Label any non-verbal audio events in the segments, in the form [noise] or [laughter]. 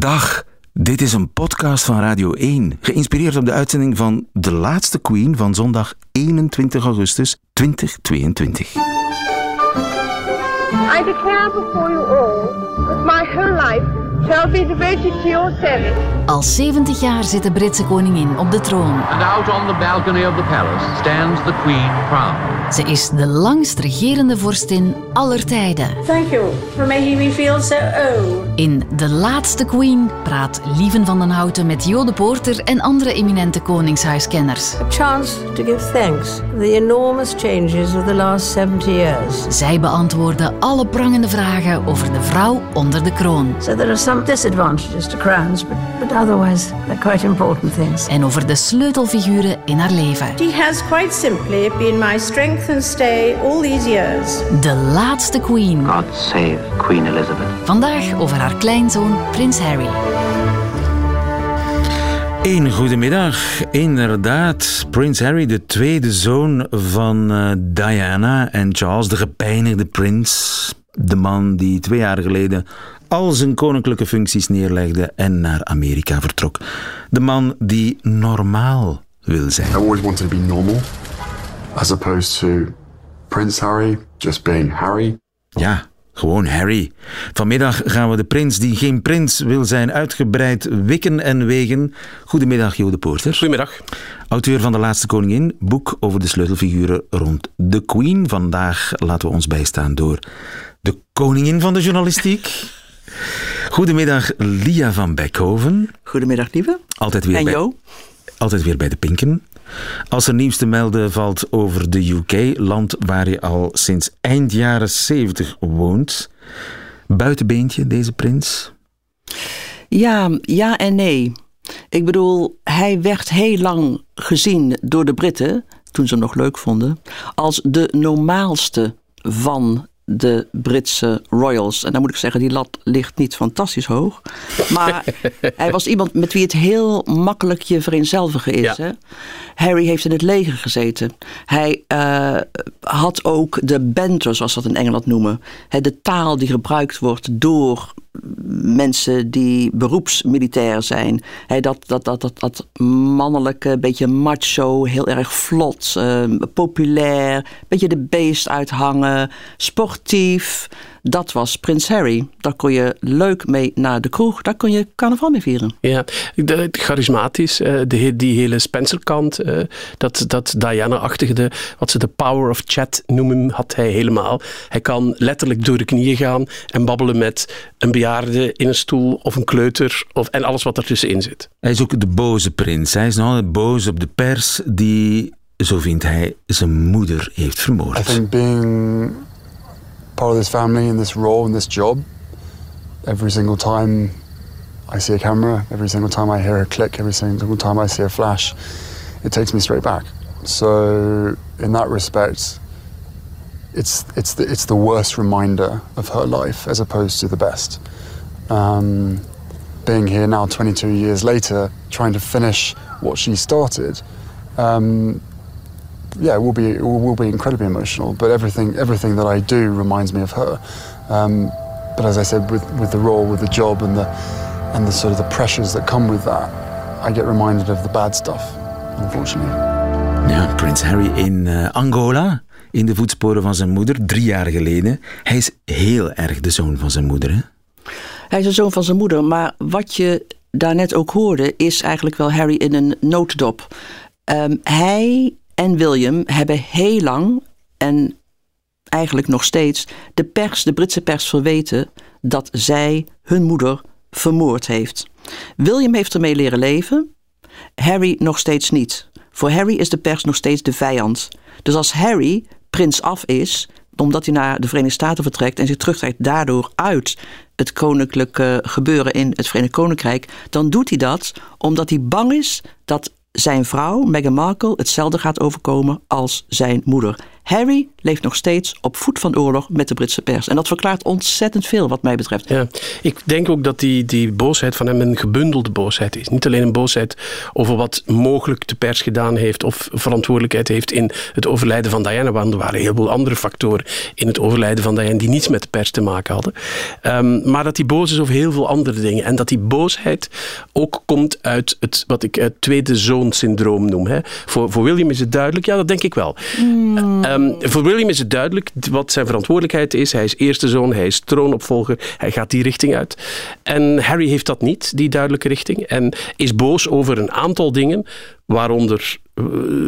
Dag, dit is een podcast van Radio 1, geïnspireerd op de uitzending van De Laatste Queen van zondag 21 augustus 2022. I declare before you all that my whole life shall be devoted to your service. Al 70 jaar zit de Britse koningin op de troon. And out on the balcony of the palace stands the Queen crowned. Ze is de langst regerende vorstin aller tijden. Thank you for making me feel so old. In De Laatste Queen praat Lieven van den Houten met Jode Poorter en andere eminente koningshuiskenners. A chance to give thanks for the enormous changes of the last 70 years. Zij beantwoorden alle prangende vragen over de vrouw onder de kroon. So there are some disadvantages to crowns, but, but otherwise they're quite important things. En over de sleutelfiguren in haar leven. She has quite simply been my strength and stay all these years. De Laatste Queen. God save Queen Elizabeth. Vandaag over haar kleinzoon Prins Harry. Een goedemiddag. Inderdaad, Prins Harry, de tweede zoon van eh, Diana en Charles, de gepijnigde prins. De man die twee jaar geleden al zijn koninklijke functies neerlegde en naar Amerika vertrok. De man die normaal wil zijn. I always wanted to be normal, as opposed to Prince Harry just being Harry. Ja, gewoon Harry. Vanmiddag gaan we de prins die geen prins wil zijn uitgebreid wikken en wegen. Goedemiddag, Jode Poorter. Goedemiddag. Auteur van De Laatste Koningin, boek over de sleutelfiguren rond de Queen. Vandaag laten we ons bijstaan door de koningin van de journalistiek. Goedemiddag, Lia van Beckhoven. Goedemiddag, lieve. Altijd weer, En bij, Jo? altijd weer bij de Pinken. Als er nieuws te melden valt over de UK, land waar je al sinds eind jaren 70 woont. Buitenbeentje, deze prins. Ja, ja en nee. Ik bedoel, hij werd heel lang gezien door de Britten, toen ze hem nog leuk vonden, als de normaalste van de Britse royals. En dan moet ik zeggen, die lat ligt niet fantastisch hoog. Maar hij [laughs] was iemand met wie het heel makkelijk je vereenzelvigen is. Ja. Hè? Harry heeft in het leger gezeten. Hij eh, had ook de banter, zoals ze dat in Engeland noemen. Hè, de taal die gebruikt wordt door mensen die beroepsmilitair zijn. Dat, dat, dat, dat, dat mannelijke, beetje macho, heel erg vlot, eh, populair, beetje de beest uithangen, sportief. Dat was Prins Harry. Daar kon je leuk mee naar de kroeg. Daar kon je carnaval mee vieren. Ja, de, charismatisch, eh, de, die hele Spencer-kant, eh, dat, dat Diana-achtige, de- wat ze de power of chat noemen, had hij helemaal. Hij kan letterlijk door de knieën gaan en babbelen met een bejaarde in een stoel of een kleuter of, en alles wat ertussenin zit. Hij is ook de boze prins. Hij is nog altijd boos op de pers die, zo vindt hij, zijn moeder heeft I vermoord. think being part of this family in this role in this job, every single time I see a camera, every single time I hear a click, every single time I see a flash, it takes me straight back. So in that respect, it's it's the, it's the worst reminder of her life as opposed to the best. Um, being here now, 22 years later, trying to finish what she started. Um, yeah, it will be it will be incredibly emotional. But everything everything that I do reminds me of her. Um, but as I said, with with the role, with the job, and the and the sort of the pressures that come with that, I get reminded of the bad stuff. Unfortunately. Ja, prins Harry in eh, Angola, in de voetsporen van zijn moeder, drie jaar geleden. Hij is heel erg de zoon van zijn moeder, hè? Hij is een zoon van zijn moeder, maar wat je daarnet ook hoorde, is eigenlijk wel Harry in een notendop. Ehm, hij en William hebben heel lang en eigenlijk nog steeds de pers, de Britse pers, verweten dat zij hun moeder vermoord heeft. William heeft ermee leren leven, Harry nog steeds niet. Voor Harry is de pers nog steeds de vijand. Dus als Harry prins af is, omdat hij naar de Verenigde Staten vertrekt en zich terugtrekt daardoor uit het koninklijke gebeuren in het Verenigd Koninkrijk, dan doet hij dat omdat hij bang is dat zijn vrouw, Meghan Markle, hetzelfde gaat overkomen als zijn moeder. Harry leeft nog steeds op voet van oorlog met de Britse pers. En dat verklaart ontzettend veel wat mij betreft. Ja, ik denk ook dat die, die boosheid van hem een gebundelde boosheid is. Niet alleen een boosheid over wat mogelijk de pers gedaan heeft of verantwoordelijkheid heeft in het overlijden van Diana, want er waren heel veel andere factoren in het overlijden van Diana die niets met de pers te maken hadden. Ehm, maar dat hij boos is over heel veel andere dingen. En dat die boosheid ook komt uit het, wat ik het tweede zoon-syndroom noem. Hè. Voor, voor William is het duidelijk, ja, dat denk ik wel. Ehm, voor William is het duidelijk wat zijn verantwoordelijkheid is. Hij is eerste zoon, hij is troonopvolger, hij gaat die richting uit. En Harry heeft dat niet, die duidelijke richting. En is boos over een aantal dingen, waaronder eh,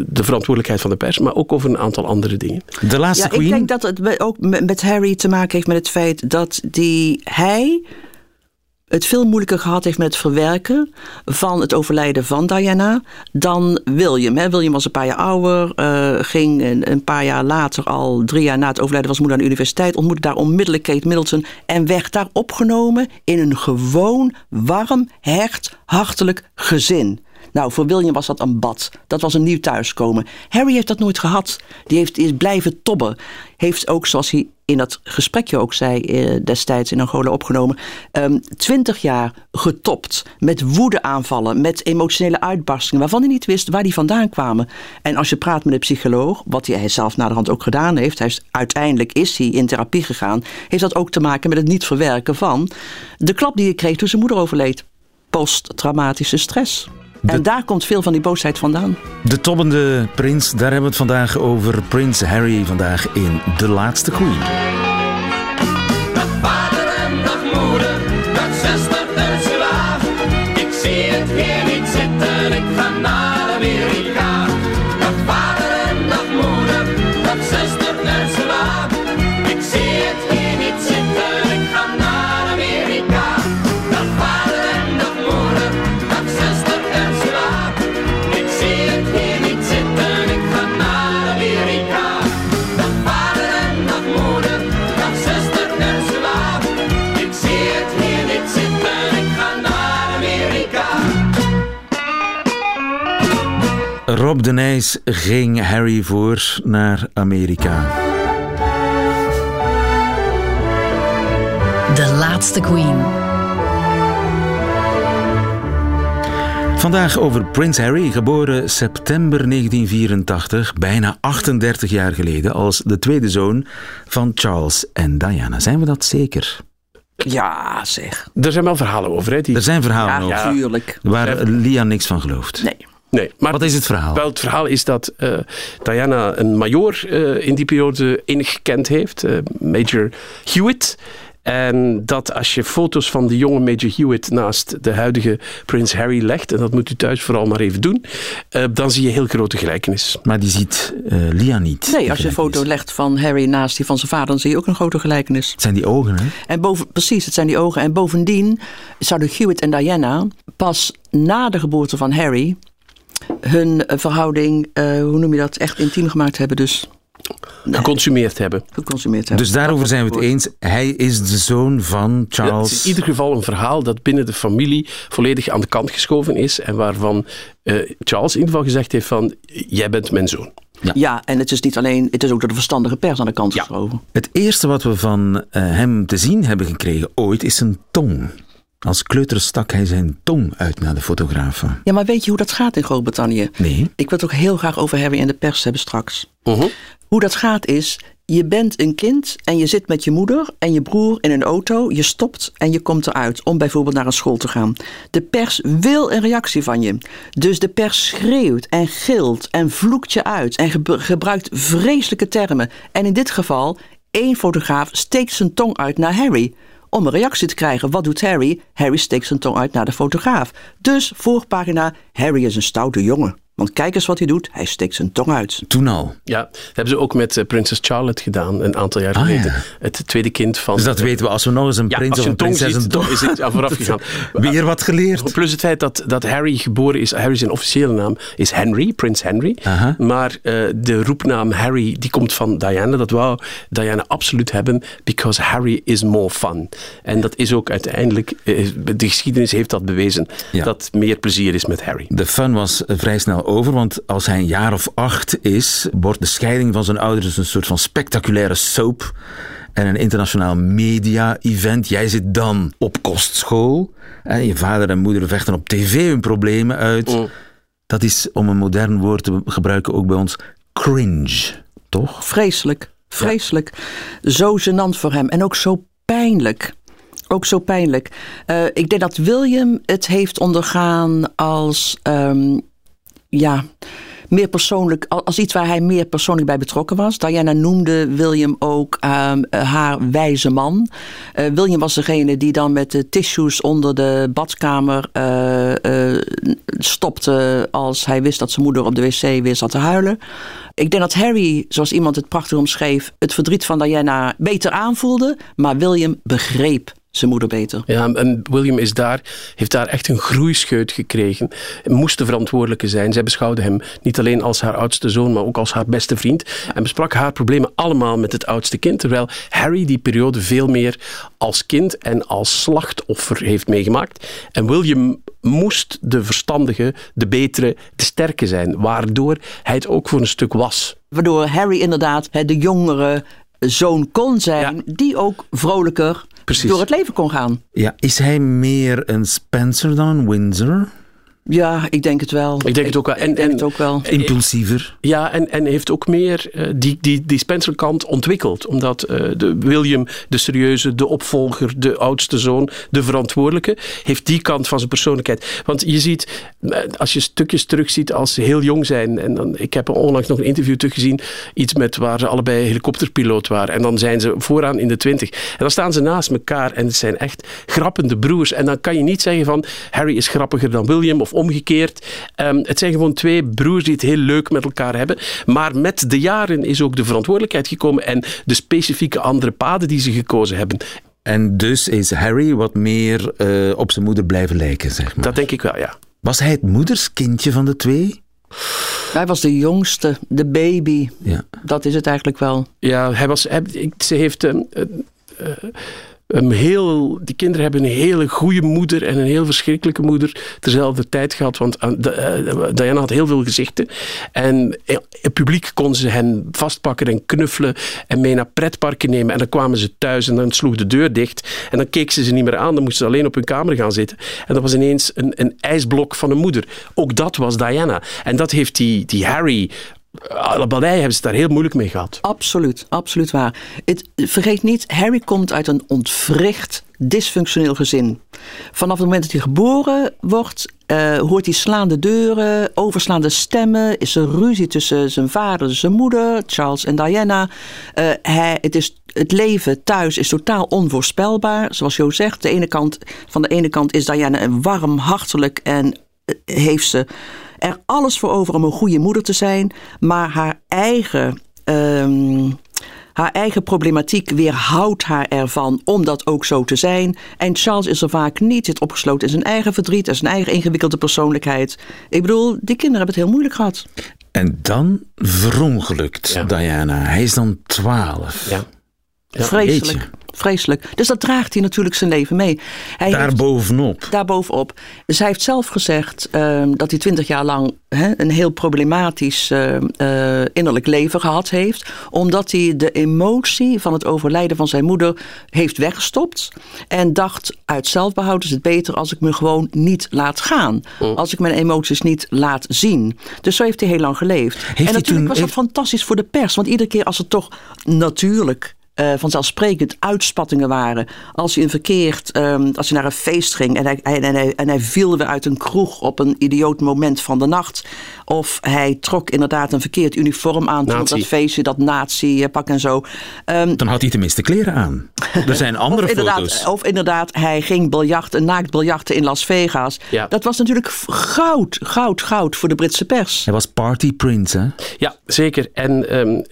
de verantwoordelijkheid van de pers, maar ook over een aantal andere dingen. De laatste Ja, queen. ik denk dat het ook met met Harry te maken heeft met het feit dat die, hij het veel moeilijker gehad heeft met het verwerken van het overlijden van Diana dan William. Hè. William was een paar jaar ouder, eh, ging een, een paar jaar later, al drie jaar na het overlijden zijn moeder aan de universiteit, ontmoette daar onmiddellijk Kate Middleton en werd daar opgenomen in een gewoon, warm, hecht, hartelijk gezin. Nou, voor William was dat een bad. Dat was een nieuw thuiskomen. Harry heeft dat nooit gehad. Die, heeft, is blijven tobben. Heeft ook, zoals hij in dat gesprekje ook zei eh, destijds in Angola opgenomen, ehm, twintig jaar getopt met woedeaanvallen, met emotionele uitbarstingen, waarvan hij niet wist waar die vandaan kwamen. En als je praat met een psycholoog, wat hij zelf naderhand ook gedaan heeft, hij is, uiteindelijk is hij in therapie gegaan, heeft dat ook te maken met het niet verwerken van de klap die hij kreeg toen zijn moeder overleed. Posttraumatische stress. En daar komt veel van die boosheid vandaan. De tobbende prins, daar hebben we het vandaag over. Prins Harry vandaag in De Laatste Queen. De Nijs ging Harry voor naar Amerika. De laatste queen. Vandaag over Prins Harry, geboren september 1984, bijna 38 jaar geleden, als de tweede zoon van Charles en Diana. Zijn we dat zeker? Ja, zeg. Er zijn wel verhalen over. Hè, die... Er zijn verhalen Ja, over tuurlijk. waar Lia niks van gelooft. Nee. Nee, maar Wat is het verhaal? Wel, het verhaal is dat eh, Diana een major eh, in die periode enig gekend heeft, eh, Major Hewitt. En dat als je foto's van de jonge Major Hewitt naast de huidige Prins Harry legt, en dat moet u thuis vooral maar even doen, eh, dan zie je heel grote gelijkenis. Maar die ziet eh, Lia niet. Nee, als je een foto legt van Harry naast die van zijn vader, dan zie je ook een grote gelijkenis. Het zijn die ogen, hè? En boven, precies, het zijn die ogen. En bovendien zouden Hewitt en Diana pas na de geboorte van Harry hun eh, verhouding, eh, hoe noem je dat, echt intiem gemaakt hebben. Dus Geconsumeerd hebben. geconsumeerd hebben. Dus daarover zijn we het eens. Hij is de zoon van Ja, het Charles. is in ieder geval een verhaal dat binnen de familie volledig aan de kant geschoven is en waarvan eh, Charles in ieder geval gezegd heeft van, jij bent mijn zoon. Ja, en het is niet alleen, het is ook door de verstandige pers aan de kant Ja. geschoven. Het eerste wat we van eh, hem te zien hebben gekregen ooit is zijn tong. Als kleuter stak hij zijn tong uit naar de fotografen. Ja, maar weet je hoe dat gaat in Groot-Brittannië? Nee. Ik wil het ook heel graag over Harry en de pers hebben straks. Mhm. Hoe dat gaat is, je bent een kind en je zit met je moeder en je broer in een auto. Je stopt en je komt eruit om bijvoorbeeld naar een school te gaan. De pers wil een reactie van je. Dus de pers schreeuwt en gilt en vloekt je uit en gebruikt vreselijke termen. En in dit geval, één fotograaf steekt zijn tong uit naar Harry. Om een reactie te krijgen. Wat doet Harry? Harry steekt zijn tong uit naar de fotograaf. Dus voorpagina, Harry is een stoute jongen. Want kijk eens wat hij doet, hij steekt zijn tong uit. Toen al. Ja, dat hebben ze ook met eh, prinses Charlotte gedaan een aantal jaar Ah, geleden. ja. Het tweede kind van... Dus dat weten we. Als we nog eens een Ja, prins als of je een een tong prinses ziet, een dan is het vooraf [laughs] gegaan. Weer wat geleerd. Plus het feit dat, dat Harry geboren is, Harry zijn officiële naam is Henry, Prins Henry. Aha. Maar eh, de roepnaam Harry die komt van Diana. Dat wou Diana absoluut hebben, because Harry is more fun. En dat is ook uiteindelijk, eh, de geschiedenis heeft dat bewezen, Ja. dat meer plezier is met Harry. De fun was vrij snel over, want als hij een jaar of acht is, wordt de scheiding van zijn ouders een soort van spectaculaire soap en een internationaal media-event. Jij zit dan op kostschool. En je vader en moeder vechten op tv hun problemen uit. Dat is, om een modern woord te gebruiken, ook bij ons cringe, toch? Vreselijk. Vreselijk. Zo gênant voor hem. En ook zo pijnlijk. Ook zo pijnlijk. Eh, ik denk dat William het heeft ondergaan als. ehm, ja. Meer persoonlijk, als iets waar hij meer persoonlijk bij betrokken was. Diana noemde William ook ehm, haar wijze man. Eh, William was degene die dan met de tissues onder de badkamer eh, eh, stopte als hij wist dat zijn moeder op de wc weer zat te huilen. Ik denk dat Harry, zoals iemand het prachtig omschreef, het verdriet van Diana beter aanvoelde, maar William begreep zijn moeder beter. Ja, en William is daar, heeft daar echt een groeischeut gekregen. Hij moest de verantwoordelijke zijn. Zij beschouwde hem niet alleen als haar oudste zoon, maar ook als haar beste vriend. En besprak haar problemen allemaal met het oudste kind. Terwijl Harry die periode veel meer als kind en als slachtoffer heeft meegemaakt. En William moest de verstandige, de betere, de sterke zijn. Waardoor hij het ook voor een stuk was. Waardoor Harry inderdaad de jongere zoon kon zijn, die ook vrolijker Precies. door het leven kon gaan. Ja, is hij meer een Spencer dan een Windsor? Ja, ik denk het wel. Ik denk het ook wel. En, en, het ook wel. Impulsiever? Ja, en, en heeft ook meer eh, die, die, die Spencer-kant ontwikkeld. Omdat eh, de William, de serieuze, de opvolger, de oudste zoon, de verantwoordelijke, heeft die kant van zijn persoonlijkheid. Want je ziet, eh, als je stukjes terugziet als ze heel jong zijn. En dan, ik heb onlangs nog een interview teruggezien, iets met waar ze allebei helikopterpiloot waren. En dan zijn ze vooraan in de twintig. En dan staan ze naast elkaar en het zijn echt grappende broers. En dan kan je niet zeggen van Harry is grappiger dan William of omgekeerd. Ehm, het zijn gewoon twee broers die het heel leuk met elkaar hebben. Maar met de jaren is ook de verantwoordelijkheid gekomen en de specifieke andere paden die ze gekozen hebben. En dus is Harry wat meer eh, op zijn moeder blijven lijken, zeg maar. Dat denk ik wel, ja. Was hij het moederskindje van de twee? Hij was de jongste, de baby. Ja. Dat is het eigenlijk wel. Ja, hij was, hij, ze heeft ehm, eh, eh, een heel, die kinderen hebben een hele goede moeder en een heel verschrikkelijke moeder terzelfde tijd gehad. Want de- eh, Diana had heel veel gezichten. En het publiek kon ze hen vastpakken en knuffelen en mee naar pretparken nemen. En dan kwamen ze thuis en dan sloeg de deur dicht. En dan keek ze ze niet meer aan. Dan moesten ze alleen op hun kamer gaan zitten. En dat was ineens een, een ijsblok van een moeder. Ook dat was Diana. En dat heeft die, die Harry allebei hebben ze daar heel moeilijk mee gehad. Absoluut, absoluut waar. Het, vergeet niet, Harry komt uit een ontwricht, dysfunctioneel gezin. Vanaf het moment dat hij geboren wordt, eh, hoort hij slaande deuren, overslaande stemmen. Is er ruzie tussen zijn vader en zijn moeder, Charles en Diana. Eh, hij, het, is, het leven thuis is totaal onvoorspelbaar. Zoals Jo zegt, de ene kant, van de ene kant is Diana een warm, hartelijk en eh, heeft ze er alles voor over om een goede moeder te zijn. Maar haar eigen, ehm, haar eigen problematiek weerhoudt haar ervan om dat ook zo te zijn. En Charles is er vaak niet, zit opgesloten in zijn eigen verdriet en zijn eigen ingewikkelde persoonlijkheid. Ik bedoel, die kinderen hebben het heel moeilijk gehad. En dan verongelukt Diana. Hij is dan twaalf. Ja. Vreselijk. Vreselijk. Dus dat draagt hij natuurlijk zijn leven mee. Hij Daar heeft- bovenop. Daarbovenop. Dus hij heeft zelf gezegd ehm, dat hij twintig jaar lang hè, een heel problematisch ehm, eh, innerlijk leven gehad heeft. Omdat hij de emotie van het overlijden van zijn moeder heeft weggestopt. En dacht uit zelfbehoud is het beter als ik me gewoon niet laat gaan. Als ik mijn emoties niet laat zien. Dus zo heeft hij heel lang geleefd. en natuurlijk toen- was dat heeft- fantastisch voor de pers. Want iedere keer als er toch natuurlijk eh, vanzelfsprekend uitspattingen waren. Als hij een verkeerd, ehm, als hij naar een feest ging en hij, en hij viel weer uit een kroeg op een idioot moment van de nacht. Of hij trok inderdaad een verkeerd uniform aan toen dat feestje, dat nazi-pak en zo. Ehm, Dan had hij tenminste kleren aan. Er zijn [laughs] andere of foto's. of inderdaad, hij ging biljarten, naakt biljarten in Las Vegas. Ja. Dat was natuurlijk goud, goud, goud voor de Britse pers. Hij was party prince, hè? Ja, zeker. En ehm,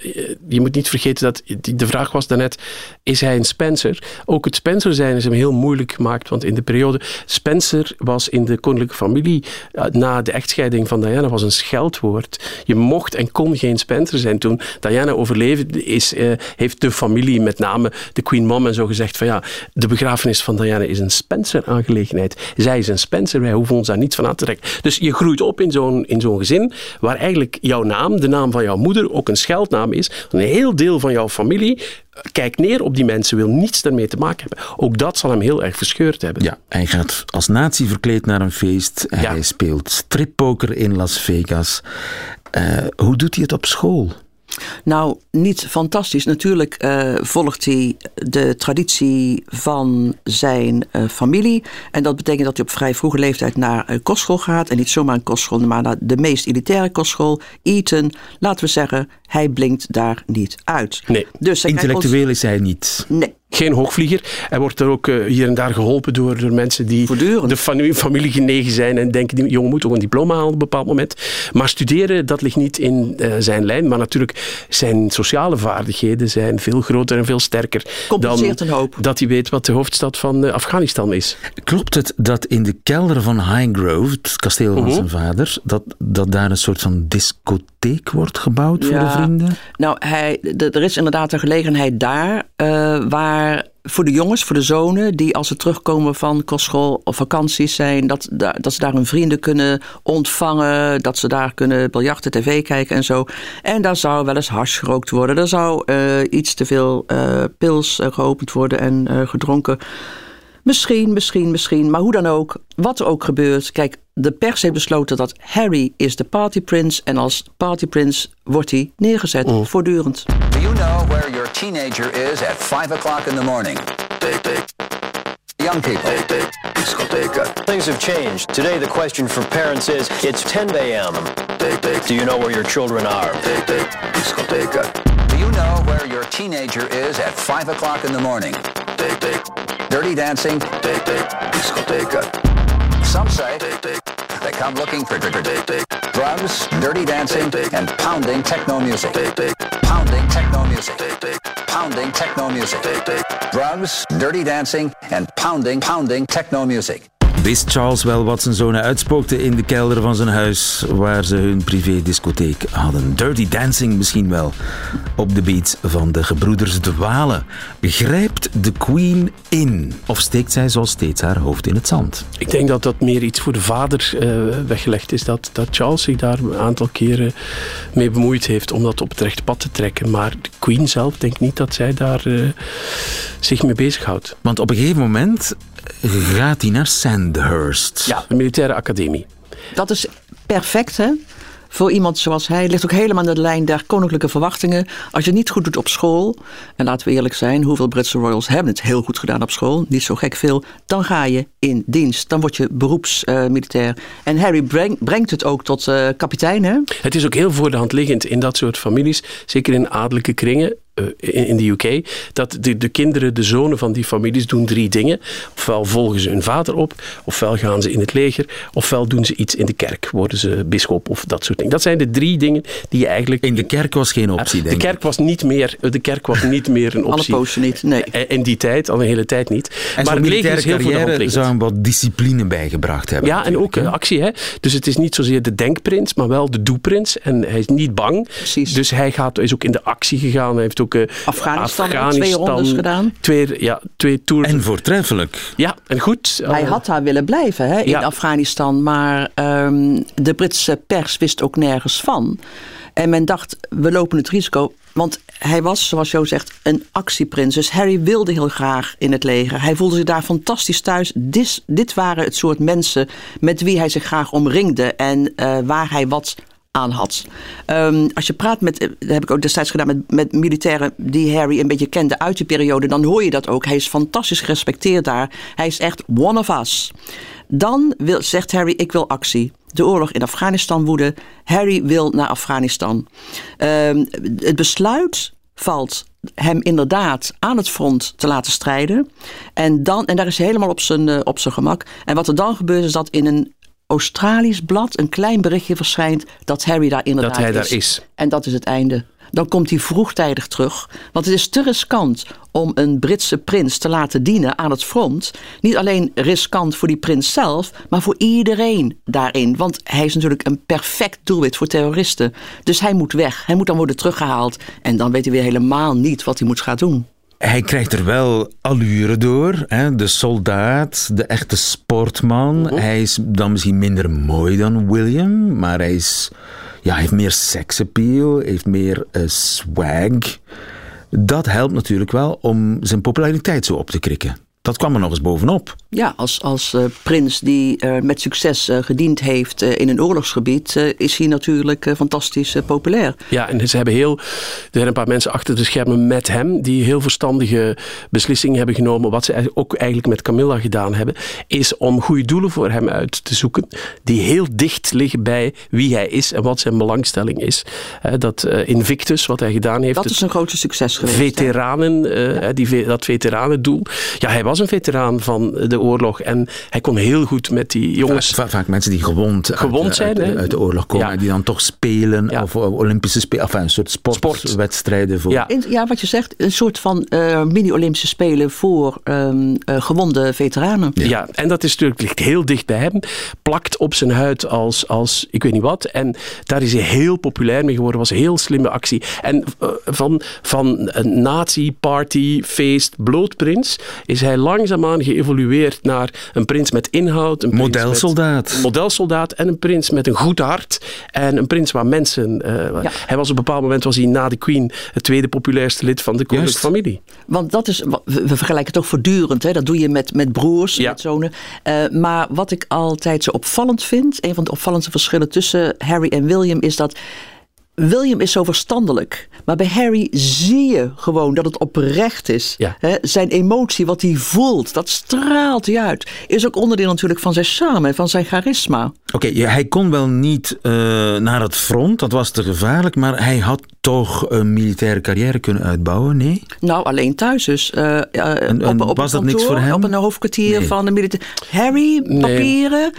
je moet niet vergeten dat de vraag was daarnet, is hij een Spencer? Ook het Spencer zijn is hem heel moeilijk gemaakt, want in de periode, Spencer was in de koninklijke familie, eh, na de echtscheiding van Diana, was een scheldwoord. Je mocht en kon geen Spencer zijn. Toen Diana overleefde, is, eh, heeft de familie, met name de Queen Mom en zo, gezegd van ja, de begrafenis van Diana is een Spencer-aangelegenheid. Zij is een Spencer, wij hoeven ons daar niets van aan te trekken. Dus je groeit op in zo'n, in zo'n gezin waar eigenlijk jouw naam, de naam van jouw moeder, ook een scheldnaam is. Een heel deel van jouw familie kijkt neer op die mensen, wil niets daarmee te maken hebben. Ook dat zal hem heel erg verscheurd hebben. Ja, hij gaat als nazi verkleed naar een feest. Hij speelt strippoker in Las Vegas. Eh, hoe doet hij het op school? Nou, niet fantastisch. Natuurlijk eh, volgt hij de traditie van zijn eh, familie. En dat betekent dat hij op vrij vroege leeftijd naar een kostschool gaat. En niet zomaar een kostschool, maar naar de meest elitaire kostschool, Eton. Laten we zeggen, hij blinkt daar niet uit. Nee, dus intellectueel is hij niet. Nee. Geen hoogvlieger. Hij wordt er ook uh, hier en daar geholpen door, door mensen die de familie, familie genegen zijn en denken die jongen moet ook een diploma halen op een bepaald moment. Maar studeren, dat ligt niet in uh, zijn lijn. Maar natuurlijk, zijn sociale vaardigheden zijn veel groter en veel sterker Compenseert dan een hoop. dat hij weet wat de hoofdstad van uh, Afghanistan is. Klopt het dat in de kelder van Highgrove, het kasteel van Mhm. zijn vader, dat, dat daar een soort van discotheek wordt gebouwd voor de vrienden? Nou, hij, er is inderdaad een gelegenheid daar eh, waar voor de jongens, voor de zonen, die als ze terugkomen van kostschool of vakanties zijn, dat, da- dat ze daar hun vrienden kunnen ontvangen, dat ze daar kunnen biljarten, tv kijken en zo. En daar zou wel eens hars gerookt worden. Er zou eh, iets te veel eh, pils eh, geopend worden en gedronken. Misschien, misschien, misschien. Maar hoe dan ook, wat er ook gebeurt. Kijk, de pers heeft besloten dat Harry is de partyprins. En als partyprins wordt hij neergezet, voortdurend. Do you know where your teenager is at 5 o'clock in the morning? Young people. Things have changed. Today, the question for parents is it's 10 a.m. Do you know where your children are? You know where your teenager is at 5 o'clock in the morning? Dirty dancing. Some say they come looking for drugs, dirty dancing, and pounding techno music. Pounding techno music. Pounding techno music. Drugs, dirty dancing, and pounding, pounding techno music. Wist Charles wel wat zijn zonen uitspookte in de kelder van zijn huis, waar ze hun privé-discotheek hadden? Dirty Dancing misschien wel, op de beats van de gebroeders Dwalen. Grijpt de Queen in, of steekt zij zoals steeds haar hoofd in het zand? Ik denk dat dat meer iets voor de vader eh, weggelegd is. Dat, dat Charles zich daar een aantal keren mee bemoeid heeft om dat op het rechte pad te trekken. Maar de Queen zelf denkt niet dat zij daar eh, zich mee bezighoudt. Want op een gegeven moment gaat hij naar Sandhurst. Ja, de militaire academie. Dat is perfect, hè? Voor iemand zoals hij ligt ook helemaal aan de lijn der koninklijke verwachtingen. Als je het niet goed doet op school, en laten we eerlijk zijn, hoeveel Britse royals hebben het heel goed gedaan op school, niet zo gek veel, dan ga je in dienst. Dan word je beroepsmilitair. en Harry breng- brengt het ook tot eh, kapitein, hè? Het is ook heel voor de hand liggend in dat soort families, zeker in adellijke kringen in in de UK, dat de, de kinderen, de zonen van die families doen drie dingen. Ofwel volgen ze hun vader op, ofwel gaan ze in het leger, ofwel doen ze iets in de kerk, worden ze bischop of dat soort dingen. Dat zijn de drie dingen die je eigenlijk... In de kerk was geen optie, De denk ik. kerk was niet meer, de kerk was niet meer een Alle optie. posten niet, nee. Eh, In die tijd, al een hele tijd niet. En maar het leger is militaire heel de carrière zou hem wat discipline bijgebracht hebben. Ja, en ook eh, actie. Hè? Dus het is niet zozeer de denkprins, maar wel de doeprins. En hij is niet bang. Precies. Dus hij gaat, is ook in de actie gegaan. Hij heeft ook eh, Afghanistan, twee rondes gedaan. Twee, ja, twee tours. En voortreffelijk. Ja, en goed. Hij eh, had daar willen blijven hè, in Ja. Afghanistan, maar ehm, de Britse pers wist ook nergens van. En men dacht, we lopen het risico. Want hij was, zoals Jo zegt, een actieprins. Dus Harry wilde heel graag in het leger. Hij voelde zich daar fantastisch thuis. Dis- dit waren het soort mensen met wie hij zich graag omringde. En eh, waar hij wat aan had. Ehm, als je praat met, eh, dat heb ik ook destijds gedaan met, met militairen die Harry een beetje kenden uit die periode, dan hoor je dat ook. Hij is fantastisch gerespecteerd daar. Hij is echt one of us. Dan wil, zegt Harry, ik wil actie. De oorlog in Afghanistan woedde. Harry wil naar Afghanistan. Ehm, het besluit valt hem inderdaad aan het front te laten strijden. En, dan, en daar is hij helemaal op zijn, eh, op zijn gemak. En wat er dan gebeurt is dat in een Australisch blad een klein berichtje verschijnt dat Harry daar inderdaad Dat hij daar is. En dat is het einde. Dan komt hij vroegtijdig terug. Want het is te riskant om een Britse prins te laten dienen aan het front. Niet alleen riskant voor die prins zelf, maar voor iedereen daarin. Want hij is natuurlijk een perfect doelwit voor terroristen. Dus hij moet weg. Hij moet dan worden teruggehaald. En dan weet hij weer helemaal niet wat hij moet gaan doen. Hij krijgt er wel allure door. Hè? De soldaat, de echte sportman. Hij is dan misschien minder mooi dan William, maar hij, is, ja, hij heeft meer seksappeal, heeft meer eh, swag. Dat helpt natuurlijk wel om zijn populariteit zo op te krikken. Dat kwam er nog eens bovenop. Ja, als, als eh, prins die eh, met succes eh, gediend heeft eh, in een oorlogsgebied, eh, is hij natuurlijk eh, fantastisch eh, populair. Ja, en ze hebben heel, er zijn een paar mensen achter de schermen met hem die heel verstandige beslissingen hebben genomen. Wat ze ook eigenlijk met Camilla gedaan hebben, is om goede doelen voor hem uit te zoeken, die heel dicht liggen bij wie hij is en wat zijn belangstelling is. Dat eh, Invictus, wat hij gedaan heeft. Dat is een grote succes geweest. veteranen, eh, die, dat veteranendoel. Ja, hij was een veteraan van de oorlog en hij kon heel goed met die jongens. Va- vaak mensen die gewond, Gewond uit, zijn, uit, de oorlog komen Ja. die dan toch spelen Ja. of eh, Olympische spelen, enfin, een soort sportwedstrijden voor. Ja. In- ja, wat je zegt, een soort van eh, mini-Olympische Spelen voor ehm, eh, gewonde veteranen. Ja. en dat is natuurlijk ligt heel dicht bij hem. Plakt op zijn huid als, als ik weet niet wat. En daar is hij heel populair mee geworden. Was een heel slimme actie. En van, van een nazi-party, feest, blootprins is hij langzaamaan geëvolueerd naar een prins met inhoud. Een Modelsoldaat. Met, een modelsoldaat en een prins met een goed hart. En een prins waar mensen... eh, Hij was op een bepaald moment was hij na de Queen het tweede populairste lid van de koninklijke familie. Want dat is, we we vergelijken het toch voortdurend. Hè? Dat doe je met, met broers, met zonen. Eh, maar wat ik altijd zo opvallend vind, een van de opvallendste verschillen tussen Harry en William, is dat William is zo verstandelijk. Maar bij Harry zie je gewoon dat het oprecht is. Hè, zijn emotie, wat hij voelt, dat straalt hij uit. Is ook onderdeel natuurlijk van zijn charme en van zijn charisma. Oké, ja, hij kon wel niet eh, naar het front, dat was te gevaarlijk, maar hij had toch een militaire carrière kunnen uitbouwen, nee? Nou, alleen thuis dus. En- op, en op was dat niks voor hem? Op een hoofdkwartier Nee. van de militaire... Harry, papieren,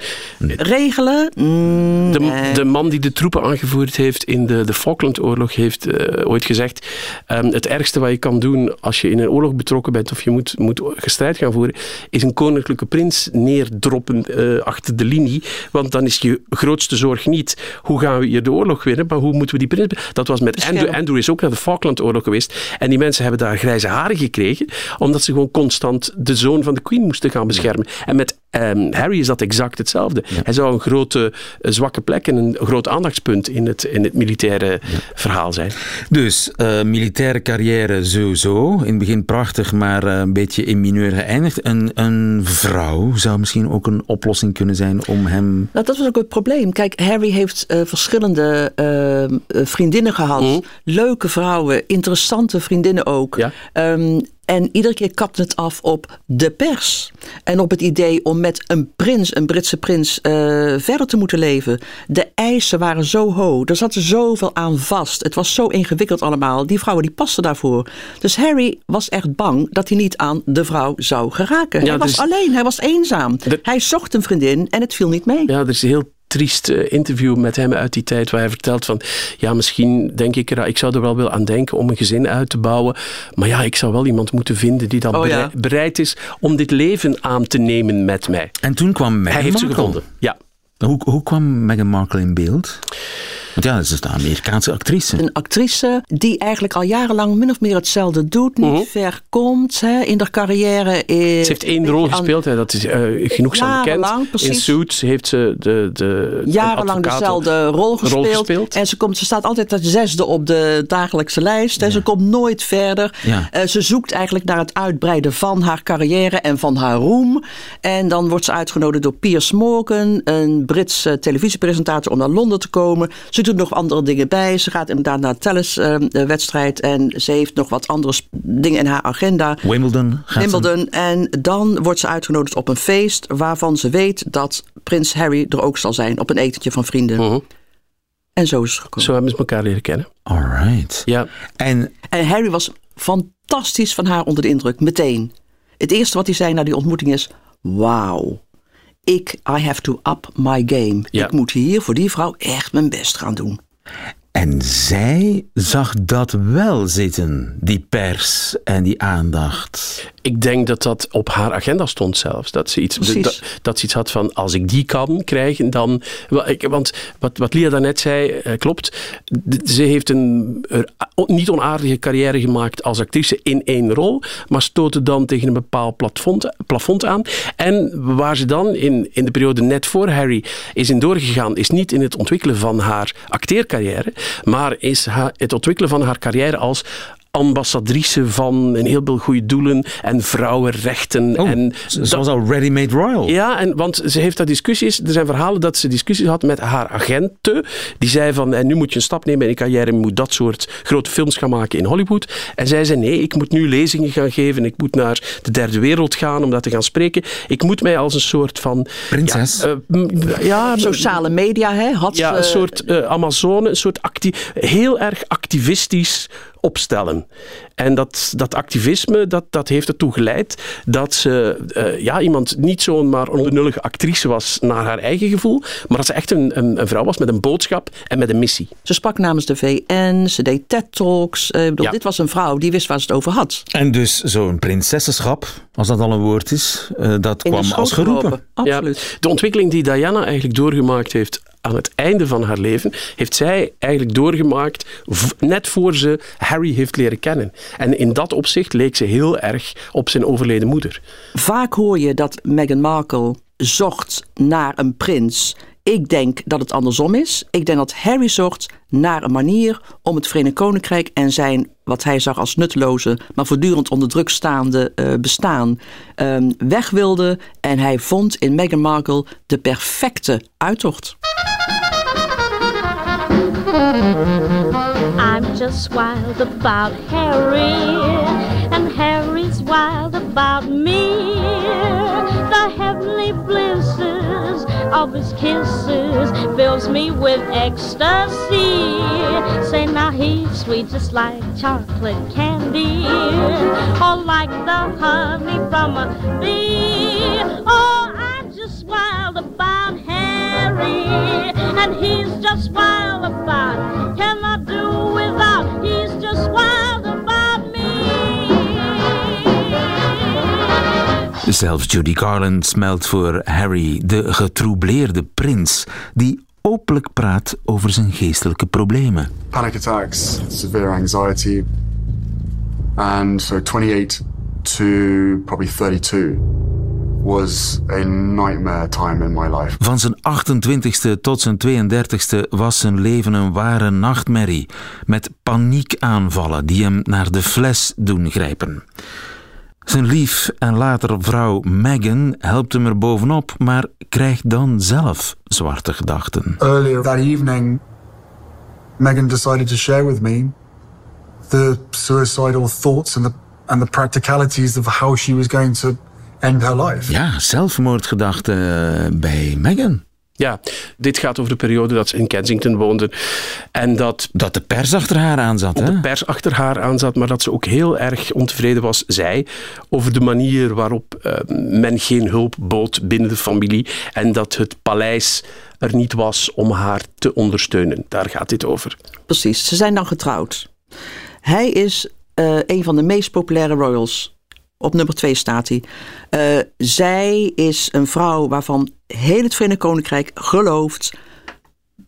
regelen? Mm, De, nee. de man die de troepen aangevoerd heeft in de, de Falklandoorlog heeft eh, ooit gezegd: ehm, Het ergste wat je kan doen als je in een oorlog betrokken bent of je moet, moet strijd gaan voeren, is een koninklijke prins neerdroppen eh, achter de linie. Want dan is je grootste zorg niet hoe gaan we hier de oorlog winnen, maar hoe moeten we die prins. Dat was met Andrew. Andrew is ook naar de Falklandoorlog geweest. En die mensen hebben daar grijze haren gekregen, omdat ze gewoon constant de zoon van de Queen moesten gaan beschermen. En met ehm, Harry is dat exact hetzelfde. Hij zou een grote eh, zwakke plek en een groot aandachtspunt in het, in het militaire verhaal zijn. Dus eh, militaire carrière sowieso. In het begin prachtig, maar eh, een beetje in mineur geëindigd. Een, een vrouw zou misschien ook een oplossing kunnen zijn om hem... Nou, dat was ook het probleem. Kijk, Harry heeft eh, verschillende eh, eh, vriendinnen gehad. Leuke vrouwen, interessante vriendinnen ook. Ehm, en iedere keer kapte het af op de pers. En op het idee om met een prins, een Britse prins, eh, verder te moeten leven. De eisen waren zo hoog. Er zat zoveel aan vast. Het was zo ingewikkeld allemaal. Die vrouwen die pasten daarvoor. Dus Harry was echt bang dat hij niet aan de vrouw zou geraken. Ja, hij was dus- alleen, hij was eenzaam. Hij zocht een vriendin en het viel niet mee. Ja, er is heel triest eh, interview met hem uit die tijd waar hij vertelt van ja, misschien denk ik er, ik zou er wel wel aan denken om een gezin uit te bouwen, maar ja, ik zou wel iemand moeten vinden die dan Oh, ja. bereid is om dit leven aan te nemen met mij. En toen kwam Meghan Hij heeft ze Markle. gevonden, ja. Hoe, hoe kwam Meghan Markle in beeld? Want ja, dat is de Amerikaanse actrice. Een actrice die eigenlijk al jarenlang min of meer hetzelfde doet, niet ver komt hè, in haar carrière. Is, Ze heeft één rol gespeeld, hè, dat is eh, genoegzaam Jarenlang, bekend. precies. In Suits heeft ze de, de Jarenlang dezelfde rol gespeeld. gespeeld. En ze, komt, ze staat altijd als zesde op de dagelijkse lijst. En ze komt nooit verder. Ja. Eh, ze zoekt eigenlijk naar het uitbreiden van haar carrière en van haar roem. En dan wordt ze uitgenodigd door Piers Morgan, een Britse televisiepresentator, om naar Londen te komen. Ze doet nog andere dingen bij. Ze gaat inderdaad naar de tenniswedstrijd. en ze heeft nog wat andere dingen in haar agenda. Wimbledon gaat ze- Wimbledon. En dan wordt ze uitgenodigd op een feest waarvan ze weet dat prins Harry er ook zal zijn. Op een etentje van vrienden. En zo is het gekomen. Zo hebben ze elkaar leren kennen. Alright. Ja. En, en Harry was fantastisch van haar onder de indruk, meteen. Het eerste wat hij zei na die ontmoeting is, wauw. Ik, I have to up my game. Ik moet hier voor die vrouw echt mijn best gaan doen. En zij zag dat wel zitten, die pers en die aandacht. Ik denk dat dat op haar agenda stond zelfs. Dat ze iets, dat, dat ze iets had van, als ik die kan krijgen, dan... Want wat, wat Lia daarnet zei, eh, klopt. Ze heeft een niet onaardige carrière gemaakt als actrice in één rol, maar stootte dan tegen een bepaald plafond, plafond aan. En waar ze dan in, in de periode net voor Harry is in doorgegaan, is niet in het ontwikkelen van haar acteercarrière, maar is het ontwikkelen van haar carrière als ambassadrice van een heel veel goede doelen en vrouwenrechten. Oh, en ze was al ready-made royal. Ja, en, want ze heeft daar discussies. Er zijn verhalen dat ze discussies had met haar agenten. Die zei van, en nu moet je een stap nemen in je carrière. Je moet dat soort grote films gaan maken in Hollywood. En zij zei, nee, ik moet nu lezingen gaan geven. Ik moet naar de derde wereld gaan om dat te gaan spreken. Ik moet mij als een soort van... Prinses. Ja, uh, ja Sociale media, hè? Had ja, een soort uh, Amazone, een soort heel erg activistisch opstellen. En dat, dat activisme, dat, dat heeft ertoe geleid dat ze uh, ja, iemand niet zo'n maar onbenullige actrice was naar haar eigen gevoel, maar dat ze echt een, een, een, vrouw was met een boodschap en met een missie. Ze sprak namens de VN, ze deed TED-talks. Uh, ja. Dit was een vrouw die wist waar ze het over had. En dus zo'n prinsessenschap, als dat al een woord is, uh, dat In kwam als geroepen. Absoluut. Ja, de ontwikkeling die Diana eigenlijk doorgemaakt heeft aan het einde van haar leven, heeft zij eigenlijk doorgemaakt net voor ze Harry heeft leren kennen. En in dat opzicht leek ze heel erg op zijn overleden moeder. Vaak hoor je dat Meghan Markle zocht naar een prins. Ik denk dat het andersom is. Ik denk dat Harry zocht naar een manier om het Verenigd Koninkrijk en zijn, wat hij zag als nutteloze, maar voortdurend onder druk staande uh, bestaan, um, weg wilde. En hij vond in Meghan Markle de perfecte uittocht. I'm just wild about Harry, and Harry's wild about me. The heavenly blisses of his kisses fills me with ecstasy. Say now he's sweet just like chocolate candy, or like the honey from a bee. Oh, I'm just wild about Harry, and he's just wild about. Cannot Zelfs Judy Garland smelt voor Harry, de getroubleerde prins, die openlijk praat over zijn geestelijke problemen. Panic attacks, severe anxiety, and so 28 to probably 32 was a nightmare time in my life. Van zijn 28ste tot zijn 32ste was zijn leven een ware nachtmerrie met paniekaanvallen die hem naar de fles doen grijpen. Zijn lief en later vrouw Meghan helpt hem er bovenop, maar krijgt dan zelf zwarte gedachten. Earlier that evening, Meghan decided to share with me the suicidal thoughts and the and the practicalities of how she was going to end her life. Ja, zelfmoordgedachten bij Meghan. Ja, dit gaat over de periode dat ze in Kensington woonde. En dat, dat de pers achter haar aan zat. Dat de pers achter haar aan zat, maar dat ze ook heel erg ontevreden was, zij, over de manier waarop uh, men geen hulp bood binnen de familie. En dat het paleis er niet was om haar te ondersteunen. Daar gaat dit over. Precies, ze zijn dan getrouwd. Hij is uh, een van de meest populaire royals. Op nummer 2 staat hij. Uh, zij is een vrouw waarvan heel het Verenigd Koninkrijk gelooft.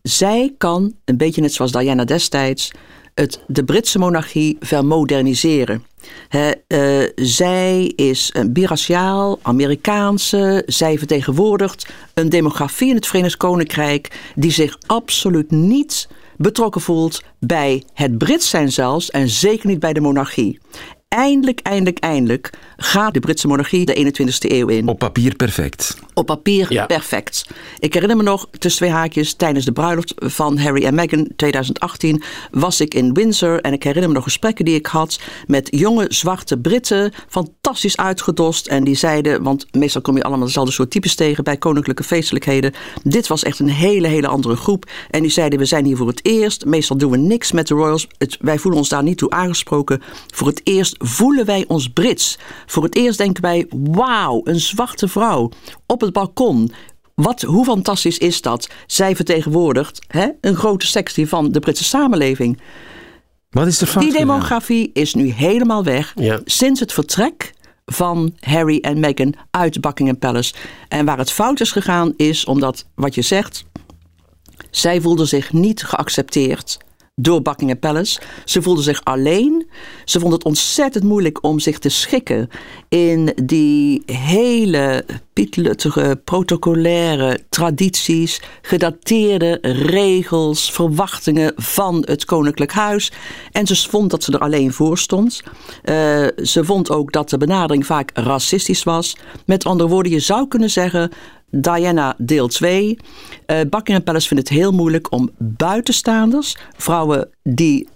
Zij kan, een beetje net zoals Diana destijds, het, de Britse monarchie vermoderniseren. He, uh, zij is een biraciaal, Amerikaanse. Zij vertegenwoordigt een demografie in het Verenigd Koninkrijk die zich absoluut niet betrokken voelt bij het Brits zijn zelfs en zeker niet bij de monarchie. Eindelijk, eindelijk, eindelijk gaat de Britse monarchie de 21ste eeuw in. Op papier perfect. Op papier ja. perfect. Ik herinner me nog, tussen twee haakjes, tijdens de bruiloft van Harry en Meghan 2018 was ik in Windsor en ik herinner me nog gesprekken die ik had met jonge zwarte Britten, fantastisch uitgedost en die zeiden, want meestal kom je allemaal dezelfde soort types tegen bij koninklijke feestelijkheden. Dit was echt een hele, hele andere groep en die zeiden, we zijn hier voor het eerst, meestal doen we niks met de royals, het, wij voelen ons daar niet toe aangesproken. Voor het eerst voelen wij ons Brits. Voor het eerst denken wij, wauw, een zwarte vrouw op het balkon. Wat, hoe fantastisch is dat? Zij vertegenwoordigt hè, een grote sectie van de Britse samenleving. Wat is er fout Die demografie is nu helemaal weg Ja. sinds het vertrek van Harry en Meghan uit Buckingham Palace. En waar het fout is gegaan is omdat, wat je zegt, zij voelden zich niet geaccepteerd door Buckingham Palace. Ze voelden zich alleen. Ze vonden het ontzettend moeilijk om zich te schikken in die hele pietluttige, protocolaire tradities, gedateerde regels, verwachtingen van het koninklijk huis. En ze vond dat ze er alleen voor stond. Eh, ze vond ook dat de benadering vaak racistisch was. Met andere woorden, je zou kunnen zeggen. Diana deel 2. Eh Buckingham Palace vindt het heel moeilijk om buitenstaanders, vrouwen die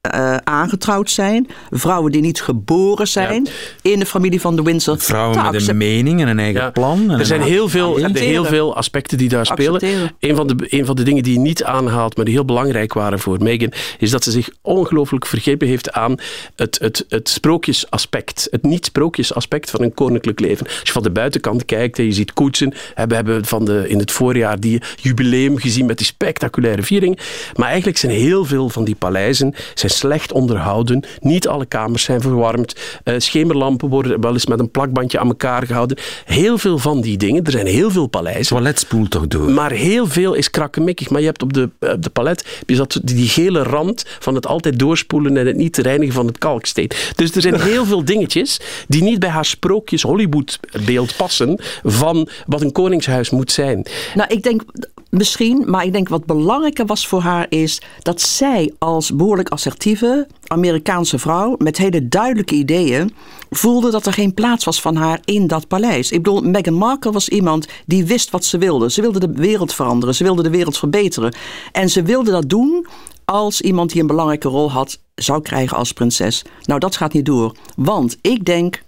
eh, aangetrouwd zijn, vrouwen die niet geboren zijn in de familie van de Windsor. Vrouwen met een mening en een eigen plan. En Er zijn heel veel, heel veel aspecten die daar spelen. Een van, de, een van de dingen die je niet aanhaalt, maar die heel belangrijk waren voor Meghan, is dat ze zich ongelooflijk vergrepen heeft aan het, het, het sprookjesaspect. Het niet-sprookjesaspect van een koninklijk leven. Als je van de buitenkant kijkt en je ziet koetsen, we hebben van de, in het voorjaar die jubileum gezien met die spectaculaire viering. Maar eigenlijk zijn heel veel van die paleizen zijn slecht onderhouden. Niet alle kamers zijn verwarmd. Eh, schemerlampen worden wel eens met een plakbandje aan elkaar gehouden. Heel veel van die dingen. Er zijn heel veel paleizen. Toilet spoelt toch door. Maar heel veel is krakkemikkig. Maar je hebt op de, op de palet je dat, die gele rand van het altijd doorspoelen en het niet reinigen van het kalksteen. Dus er zijn [laughs] heel veel dingetjes die niet bij haar sprookjes Hollywood beeld passen van wat een koningshuis moet zijn. Nou, ik denk misschien, maar ik denk wat belangrijker was voor haar is dat zij als behoorlijk assertieve Amerikaanse vrouw met hele duidelijke ideeën voelde dat er geen plaats was van haar in dat paleis. Ik bedoel, Meghan Markle was iemand die wist wat ze wilde. Ze wilde de wereld veranderen, ze wilde de wereld verbeteren. En ze wilde dat doen als iemand die een belangrijke rol had, zou krijgen als prinses. Nou, dat gaat niet door. Want ik denk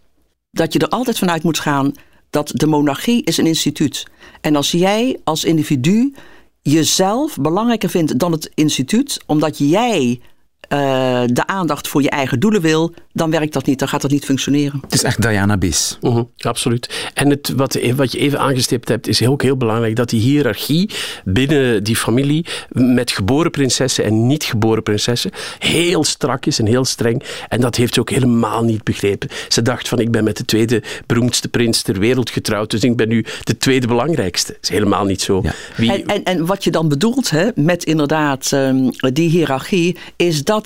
dat je er altijd vanuit moet gaan dat de monarchie is een instituut. En als jij als individu jezelf belangrijker vindt dan het instituut, omdat jij eh, de aandacht voor je eigen doelen wil, dan werkt dat niet, dan gaat dat niet functioneren. Het is echt Diana Bis. Mhm, absoluut. En het, wat, wat je even aangestipt hebt, is ook heel belangrijk dat die hiërarchie binnen die familie met geboren prinsessen en niet geboren prinsessen heel strak is en heel streng. En dat heeft ze ook helemaal niet begrepen. Ze dacht van ik ben met de tweede beroemdste prins ter wereld getrouwd, dus ik ben nu de tweede belangrijkste. Dat is helemaal niet zo. Wie, En, en, en wat je dan bedoelt hè, met inderdaad ehm, die hiërarchie, is dat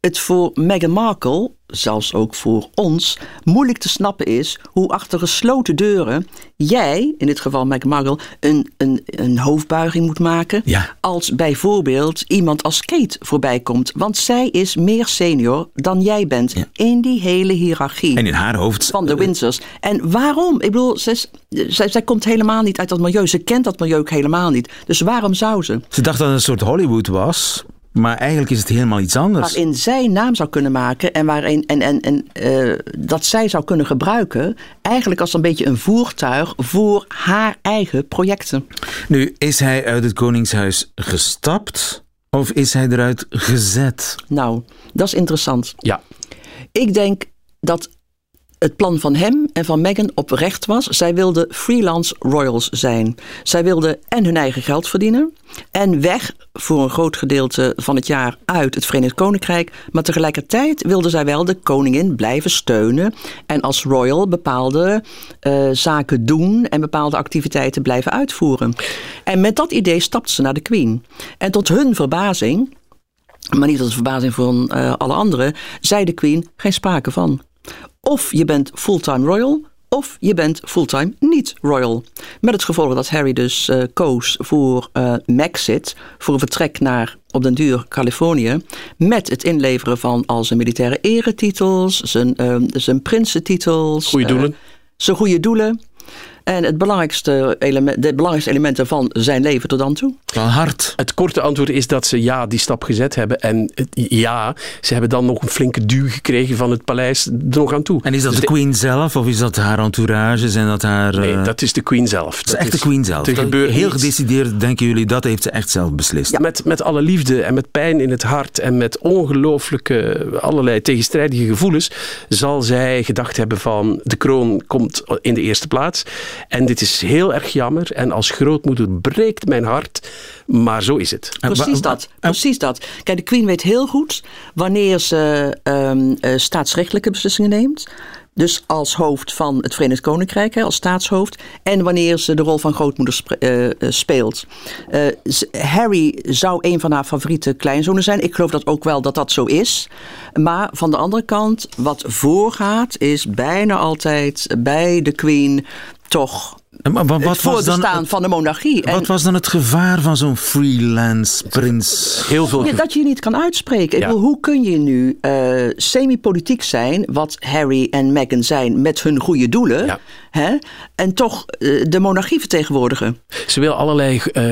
het voor Meghan Markle, zelfs ook voor ons, moeilijk te snappen is hoe achter gesloten deuren jij, in dit geval Meghan Markle, een, een, een hoofdbuiging moet maken. Ja. Als bijvoorbeeld iemand als Kate voorbij komt. Want zij is meer senior dan jij bent in die hele hiërarchie En in haar hoofd... van de Windsors. En waarom? Ik bedoel, zij, zij, zij komt helemaal niet uit dat milieu. Ze kent dat milieu ook helemaal niet. Dus waarom zou ze? Ze dacht dat het een soort Hollywood was, maar eigenlijk is het helemaal iets anders. Waarin zij naam zou kunnen maken en, waarin, en, en, en eh, dat zij zou kunnen gebruiken, eigenlijk als een beetje een voertuig voor haar eigen projecten. Nu, is hij uit het Koningshuis gestapt of is hij eruit gezet? Nou, dat is interessant. Ja. Ik denk dat het plan van hem en van Meghan oprecht was. Zij wilden freelance royals zijn. Zij wilden en hun eigen geld verdienen en weg voor een groot gedeelte van het jaar uit het Verenigd Koninkrijk. Maar tegelijkertijd wilden zij wel de koningin blijven steunen en als royal bepaalde eh, zaken doen en bepaalde activiteiten blijven uitvoeren. En met dat idee stapte ze naar de queen. En tot hun verbazing maar niet tot verbazing van eh, alle anderen, zei de Queen geen sprake van. Of je bent fulltime royal, of je bent fulltime niet royal. Met het gevolg dat Harry dus eh, koos voor Maxit, voor een vertrek naar op den duur Californië, met het inleveren van al zijn militaire eretitels, zijn, eh, zijn prinsentitels. Goeie eh, doelen. zijn goede doelen. En het belangrijkste element, de belangrijkste elementen van zijn leven tot dan toe? Van hart. Het korte antwoord is dat ze ja, die stap gezet hebben. En het- ja, ze hebben dan nog een flinke duw gekregen van het paleis er nog aan toe. En is dat Dus de queen zelf of is dat haar entourage? Zijn dat haar... Nee, eh, dat is de queen zelf. dat is echt de queen zelf. Er gebeurt Heel gedecideerd denken jullie, dat heeft ze echt zelf beslist. Met, met alle liefde en met pijn in het hart en met ongelooflijke allerlei tegenstrijdige gevoelens zal zij gedacht hebben van de kroon komt in de eerste plaats. En dit is heel erg jammer en als grootmoeder breekt mijn hart, maar zo is het. Precies dat. Precies dat. Kijk, de Queen weet heel goed wanneer ze ehm, eh, staatsrechtelijke beslissingen neemt. Dus als hoofd van het Verenigd Koninkrijk, hè, als staatshoofd. En wanneer ze de rol van grootmoeder eh, eh, speelt. Eh, Harry zou een van haar favoriete kleinzonen zijn. Ik geloof dat ook wel dat dat zo is. Maar van de andere kant, wat voorgaat, is bijna altijd bij de Queen toch Maar wat, wat het was dan, voorbestaan van de monarchie. En- wat was dan het gevaar van zo'n freelance prins? Heel veel. Ja, dat je je niet kan uitspreken. Ik bedoel, hoe kun je nu eh, semi-politiek zijn, wat Harry en Meghan zijn, met hun goede doelen, hè, en toch eh, de monarchie vertegenwoordigen? Ze willen allerlei eh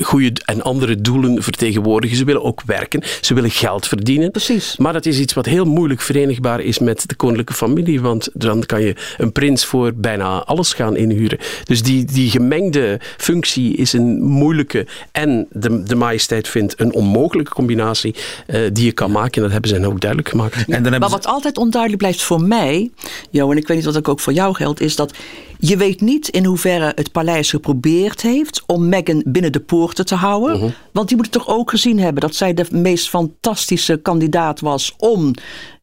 goede en andere doelen vertegenwoordigen. Ze willen ook werken. Ze willen geld verdienen. Precies. Maar dat is iets wat heel moeilijk verenigbaar is met de koninklijke familie. Want dan kan je een prins voor bijna alles gaan inhuren. Dus die, die gemengde functie is een moeilijke en de, de majesteit vindt een onmogelijke combinatie eh, die je kan maken. En dat hebben ze hen ook duidelijk gemaakt. En dan hebben Maar ze- wat altijd onduidelijk blijft voor mij, Jo, en ik weet niet wat dat ook voor jou geldt, is dat je weet niet in hoeverre het paleis geprobeerd heeft om Meghan binnen de poorten te houden. Mhm. Want die moet toch ook gezien hebben dat zij de meest fantastische kandidaat was om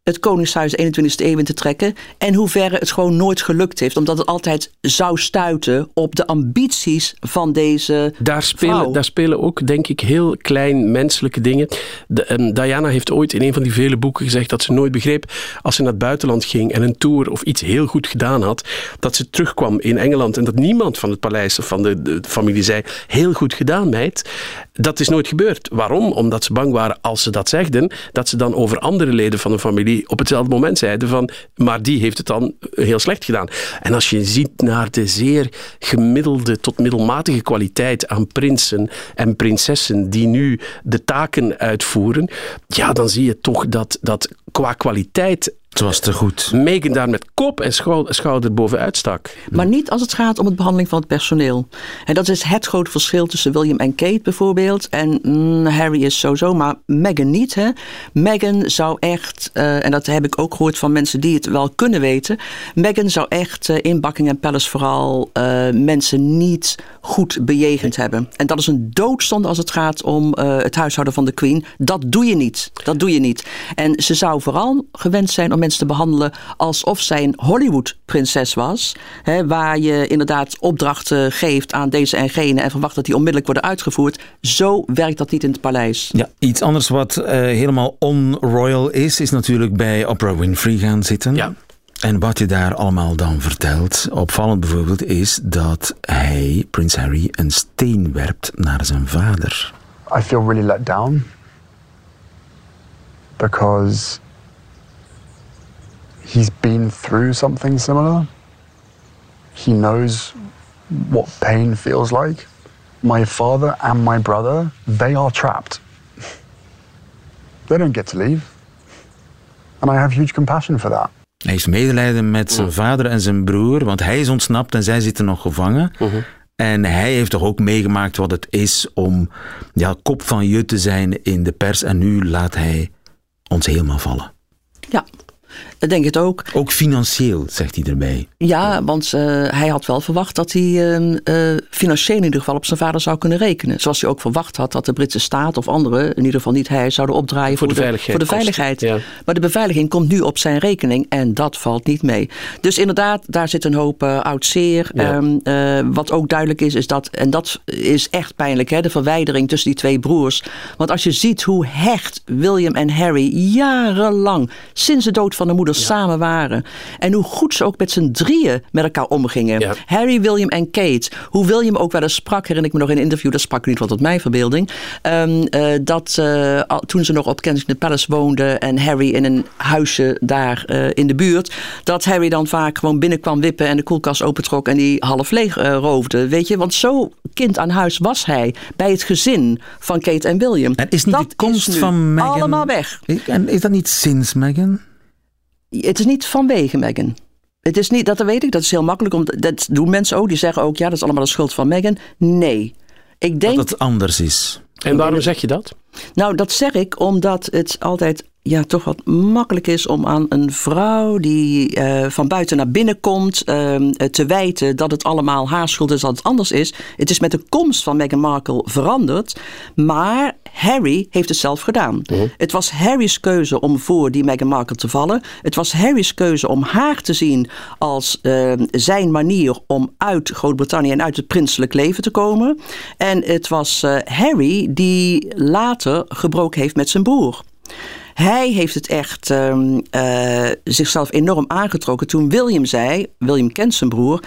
het Koningshuis 21e eeuw in te trekken. En hoeverre het gewoon nooit gelukt heeft. Omdat het altijd zou stuiten op de ambities van deze Daar spelen, vrouw. daar spelen ook, denk ik, heel klein menselijke dingen. De, ehm, Diana heeft ooit in een van die vele boeken gezegd dat ze nooit begreep als ze naar het buitenland ging en een tour of iets heel goed gedaan had, dat ze terugkwam in Engeland en dat niemand van het paleis of van de, de familie zei: Heel goed gedaan, meid. Dat is nooit gebeurd. Waarom? Omdat ze bang waren als ze dat zegden, dat ze dan over andere leden van de familie op hetzelfde moment zeiden van, maar die heeft het dan heel slecht gedaan. En als je ziet naar de zeer gemiddelde tot middelmatige kwaliteit aan prinsen en prinsessen die nu de taken uitvoeren, ja, dan zie je toch dat, dat qua kwaliteit Het was te goed. Meghan daar met kop en schou- schouder bovenuit stak. Maar niet als het gaat om het behandeling van het personeel. En dat is het grote verschil tussen William en Kate bijvoorbeeld. En mm, Harry is sowieso, maar Meghan niet. Hè? Meghan zou echt, eh, en dat heb ik ook gehoord van mensen die het wel kunnen weten. Meghan zou echt eh, in Buckingham Palace vooral eh, mensen niet goed bejegend hebben. En dat is een doodzonde als het gaat om eh, het huishouden van de Queen. Dat doe je niet. Dat doe je niet. En ze zou vooral gewend zijn om mensen te behandelen alsof zij een Hollywood-prinses was. Hè, waar je inderdaad opdrachten geeft aan deze en gene en verwacht dat die onmiddellijk worden uitgevoerd. Zo werkt dat niet in het paleis. Ja, iets anders wat eh, helemaal on-royal is, is natuurlijk bij Oprah Winfrey gaan zitten. Ja. En wat je daar allemaal dan vertelt, opvallend bijvoorbeeld, is dat hij, Prins Harry, een steen werpt naar zijn vader. I feel really let down because he's been through something similar. He knows what pain feels like. My father and my brother, they are trapped. [laughs] They don't get to leave. And I have huge compassion for that. Hij heeft medelijden met zijn vader en zijn broer, want hij is ontsnapt en zij zitten nog gevangen. En hij heeft toch ook meegemaakt wat het is om ja, kop van je te zijn in de pers. En nu laat hij ons helemaal vallen. Ja, ik denk het ook. Ook financieel, zegt hij erbij. Ja, want eh, hij had wel verwacht dat hij eh, eh, financieel in ieder geval op zijn vader zou kunnen rekenen. Zoals hij ook verwacht had dat de Britse staat of anderen, in ieder geval niet hij, zouden opdraaien voor, de veiligheid Voor de veiligheid. ja. Maar de beveiliging komt nu op zijn rekening en dat valt niet mee. Dus inderdaad, daar zit een hoop eh, oud zeer. Ja. Ehm, eh, wat ook duidelijk is, is dat, en dat is echt pijnlijk, hè, de verwijdering tussen die twee broers. Want als je ziet hoe hecht William en Harry jarenlang, sinds de dood van de moeder er samen waren. En hoe goed ze ook met z'n drieën met elkaar omgingen. Harry, William en Kate. Hoe William ook wel eens sprak, herinner ik me nog in een interview, dat sprak niet wat tot mijn verbeelding. ehm, eh, dat eh, toen ze nog op Kensington Palace woonden en Harry in een huisje daar eh, in de buurt, dat Harry dan vaak gewoon binnenkwam wippen en de koelkast opentrok en die half leeg roofde. Weet je, want zo kind aan huis was hij bij het gezin van Kate en William. En is niet dat de komst van Meghan... allemaal weg. En is dat niet sinds Meghan? Het is niet vanwege Meghan. Het is niet, dat weet ik, dat is heel makkelijk. Om, dat doen mensen ook, die zeggen ook, ja, dat is allemaal de schuld van Meghan. Nee. Ik denk, Dat het anders is. En waarom zeg je dat? nou, dat zeg ik omdat het altijd ja, toch wat makkelijk is om aan een vrouw die eh, van buiten naar binnen komt ehm, eh, te wijten dat het allemaal haar schuld is, dat het anders is. Het is met de komst van Meghan Markle veranderd, maar Harry heeft het zelf gedaan. Het was Harry's keuze om voor die Meghan Markle te vallen. Het was Harry's keuze om haar te zien als ehm, zijn manier om uit Groot-Brittannië en uit het prinselijk leven te komen. En het was eh, Harry die later gebroken heeft met zijn broer. Hij heeft het echt ehm, eh, zichzelf enorm aangetrokken toen William zei, William kent zijn broer,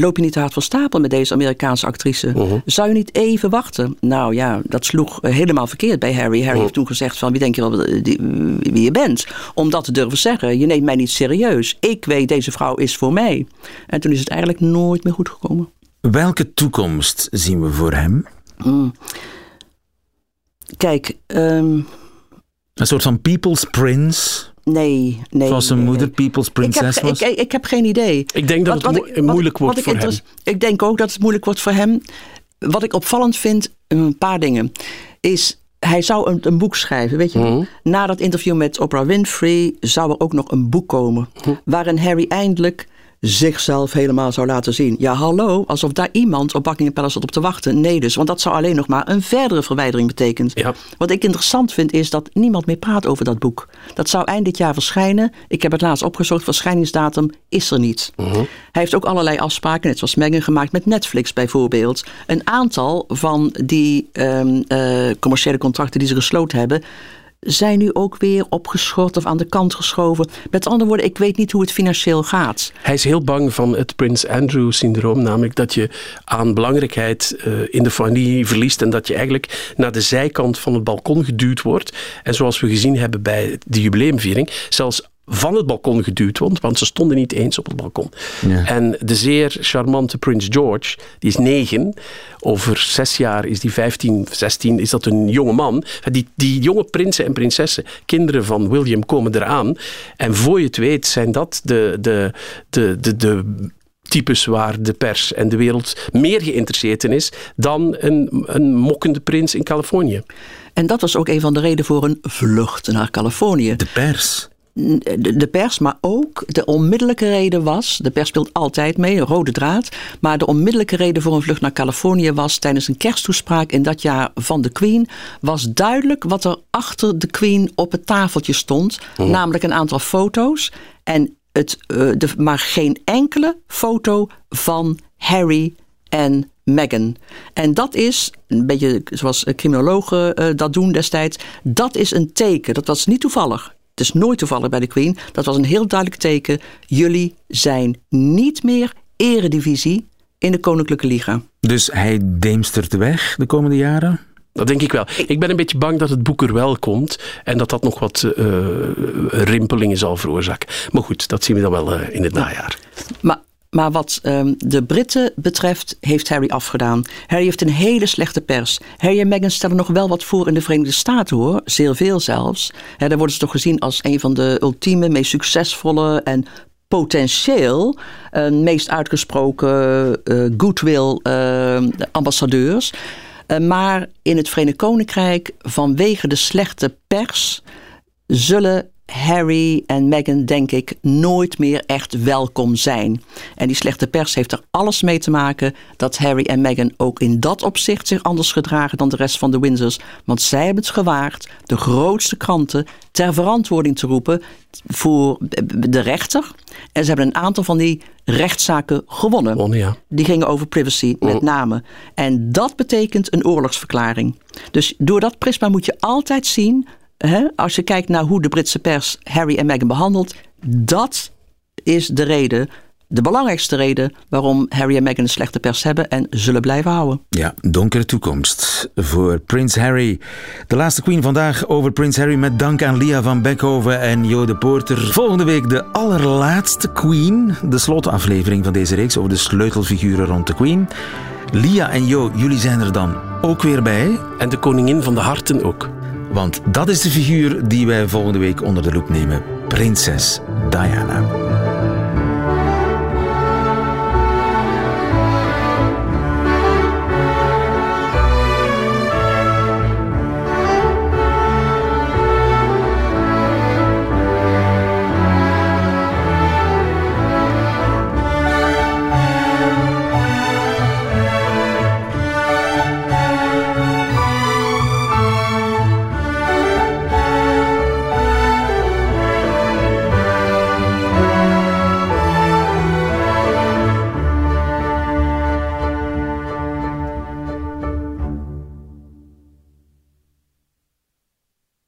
loop je niet te hard van stapel met deze Amerikaanse actrice? Zou je niet even wachten? Nou ja, dat sloeg eh, helemaal verkeerd bij Harry. Harry heeft toen gezegd van, wie denk je wel eh, die- wie je bent? Om dat te durven zeggen. Je neemt mij niet serieus. Ik weet, deze vrouw is voor mij. En toen is het eigenlijk nooit meer goed gekomen. Welke toekomst zien we voor hem? Mm. Kijk, ehm, Een soort van people's prince? Nee, nee. Zoals zijn nee, moeder nee. people's Ik heb, princess was? ik, ik heb geen idee. Ik denk dat het mo- ik- moeilijk wat wordt ik voor hem. Ik denk ook dat het moeilijk wordt voor hem. Wat ik opvallend vind, een paar dingen, is hij zou een, een boek schrijven, weet je. Mhm. Na dat interview met Oprah Winfrey zou er ook nog een boek komen. Mhm. Waarin Harry eindelijk zichzelf helemaal zou laten zien. Ja, hallo, alsof daar iemand op Buckingham Palace zat op te wachten. Nee dus, want dat zou alleen nog maar een verdere verwijdering betekenen. Ja. Wat ik interessant vind is dat niemand meer praat over dat boek. Dat zou eind dit jaar verschijnen. Ik heb het laatst opgezocht, verschijningsdatum is er niet. Hij heeft ook allerlei afspraken, net zoals Meghan, gemaakt met Netflix bijvoorbeeld. Een aantal van die ehm, eh, commerciële contracten die ze gesloten hebben, zijn nu ook weer opgeschort of aan de kant geschoven. Met andere woorden, ik weet niet hoe het financieel gaat. Hij is heel bang van het Prins Andrew-syndroom, namelijk dat je aan belangrijkheid eh, in de familie verliest en dat je eigenlijk naar de zijkant van het balkon geduwd wordt. En zoals we gezien hebben bij de jubileumviering, zelfs van het balkon geduwd wordt, want ze stonden niet eens op het balkon. Ja. En de zeer charmante Prins George, die is negen. Over zes jaar is die 15, 16, is dat een jonge man. Die, die jonge prinsen en prinsessen, kinderen van William, komen eraan. En voor je het weet zijn dat de, de, de, de, de types waar de pers en de wereld meer geïnteresseerd in is dan een, een mokkende prins in Californië. En dat was ook een van de redenen voor een vlucht naar Californië. De pers. De, pers, maar ook de onmiddellijke reden was, de pers speelt altijd mee, een rode draad, maar de onmiddellijke reden voor een vlucht naar Californië was tijdens een kersttoespraak in dat jaar van de Queen, was duidelijk wat er achter de Queen op het tafeltje stond, namelijk een aantal foto's en het, eh, de, maar geen enkele foto van Harry en Meghan. En dat is, een beetje zoals criminologen eh, dat doen destijds, dat is een teken. Dat was niet toevallig. Is nooit toevallig bij de Queen. Dat was een heel duidelijk teken. Jullie zijn niet meer eredivisie in de Koninklijke Liga. Dus hij deemstert weg de komende jaren? Dat denk ik wel. Ik ben een beetje bang dat het boek er wel komt en dat dat nog wat eh, rimpelingen zal veroorzaken. Maar goed, dat zien we dan wel eh, in het najaar. Maar, maar wat ehm, de Britten betreft, heeft Harry afgedaan. Harry heeft een hele slechte pers. Harry en Meghan stellen nog wel wat voor in de Verenigde Staten hoor. Zeer veel zelfs. Hè, daar worden ze toch gezien als een van de ultieme, meest succesvolle en potentieel eh, meest uitgesproken eh, goodwill eh, ambassadeurs. Maar in het Verenigd Koninkrijk, vanwege de slechte pers, zullen Harry en Meghan, denk ik, nooit meer echt welkom zijn. En die slechte pers heeft er alles mee te maken dat Harry en Meghan ook in dat opzicht zich anders gedragen dan de rest van de Windsors. Want zij hebben het gewaagd de grootste kranten ter verantwoording te roepen voor de rechter. En ze hebben een aantal van die rechtszaken gewonnen. Gewonnen, ja. Die gingen over privacy met name. En dat betekent een oorlogsverklaring. Dus door dat prisma moet je altijd zien, hè, als je kijkt naar hoe de Britse pers Harry en Meghan behandelt, Dat is de reden, de belangrijkste reden waarom Harry en Meghan een slechte pers hebben en zullen blijven houden. Ja, donkere toekomst voor Prins Harry. De laatste Queen vandaag over Prins Harry met dank aan Lia van Beckhoven en Jo de Poorter. Volgende week de allerlaatste Queen, de slotaflevering van deze reeks over de sleutelfiguren rond de Queen. Lia en Jo, jullie zijn er dan ook weer bij. En de koningin van de harten ook. Want dat is de figuur die wij volgende week onder de loep nemen. Prinses Diana.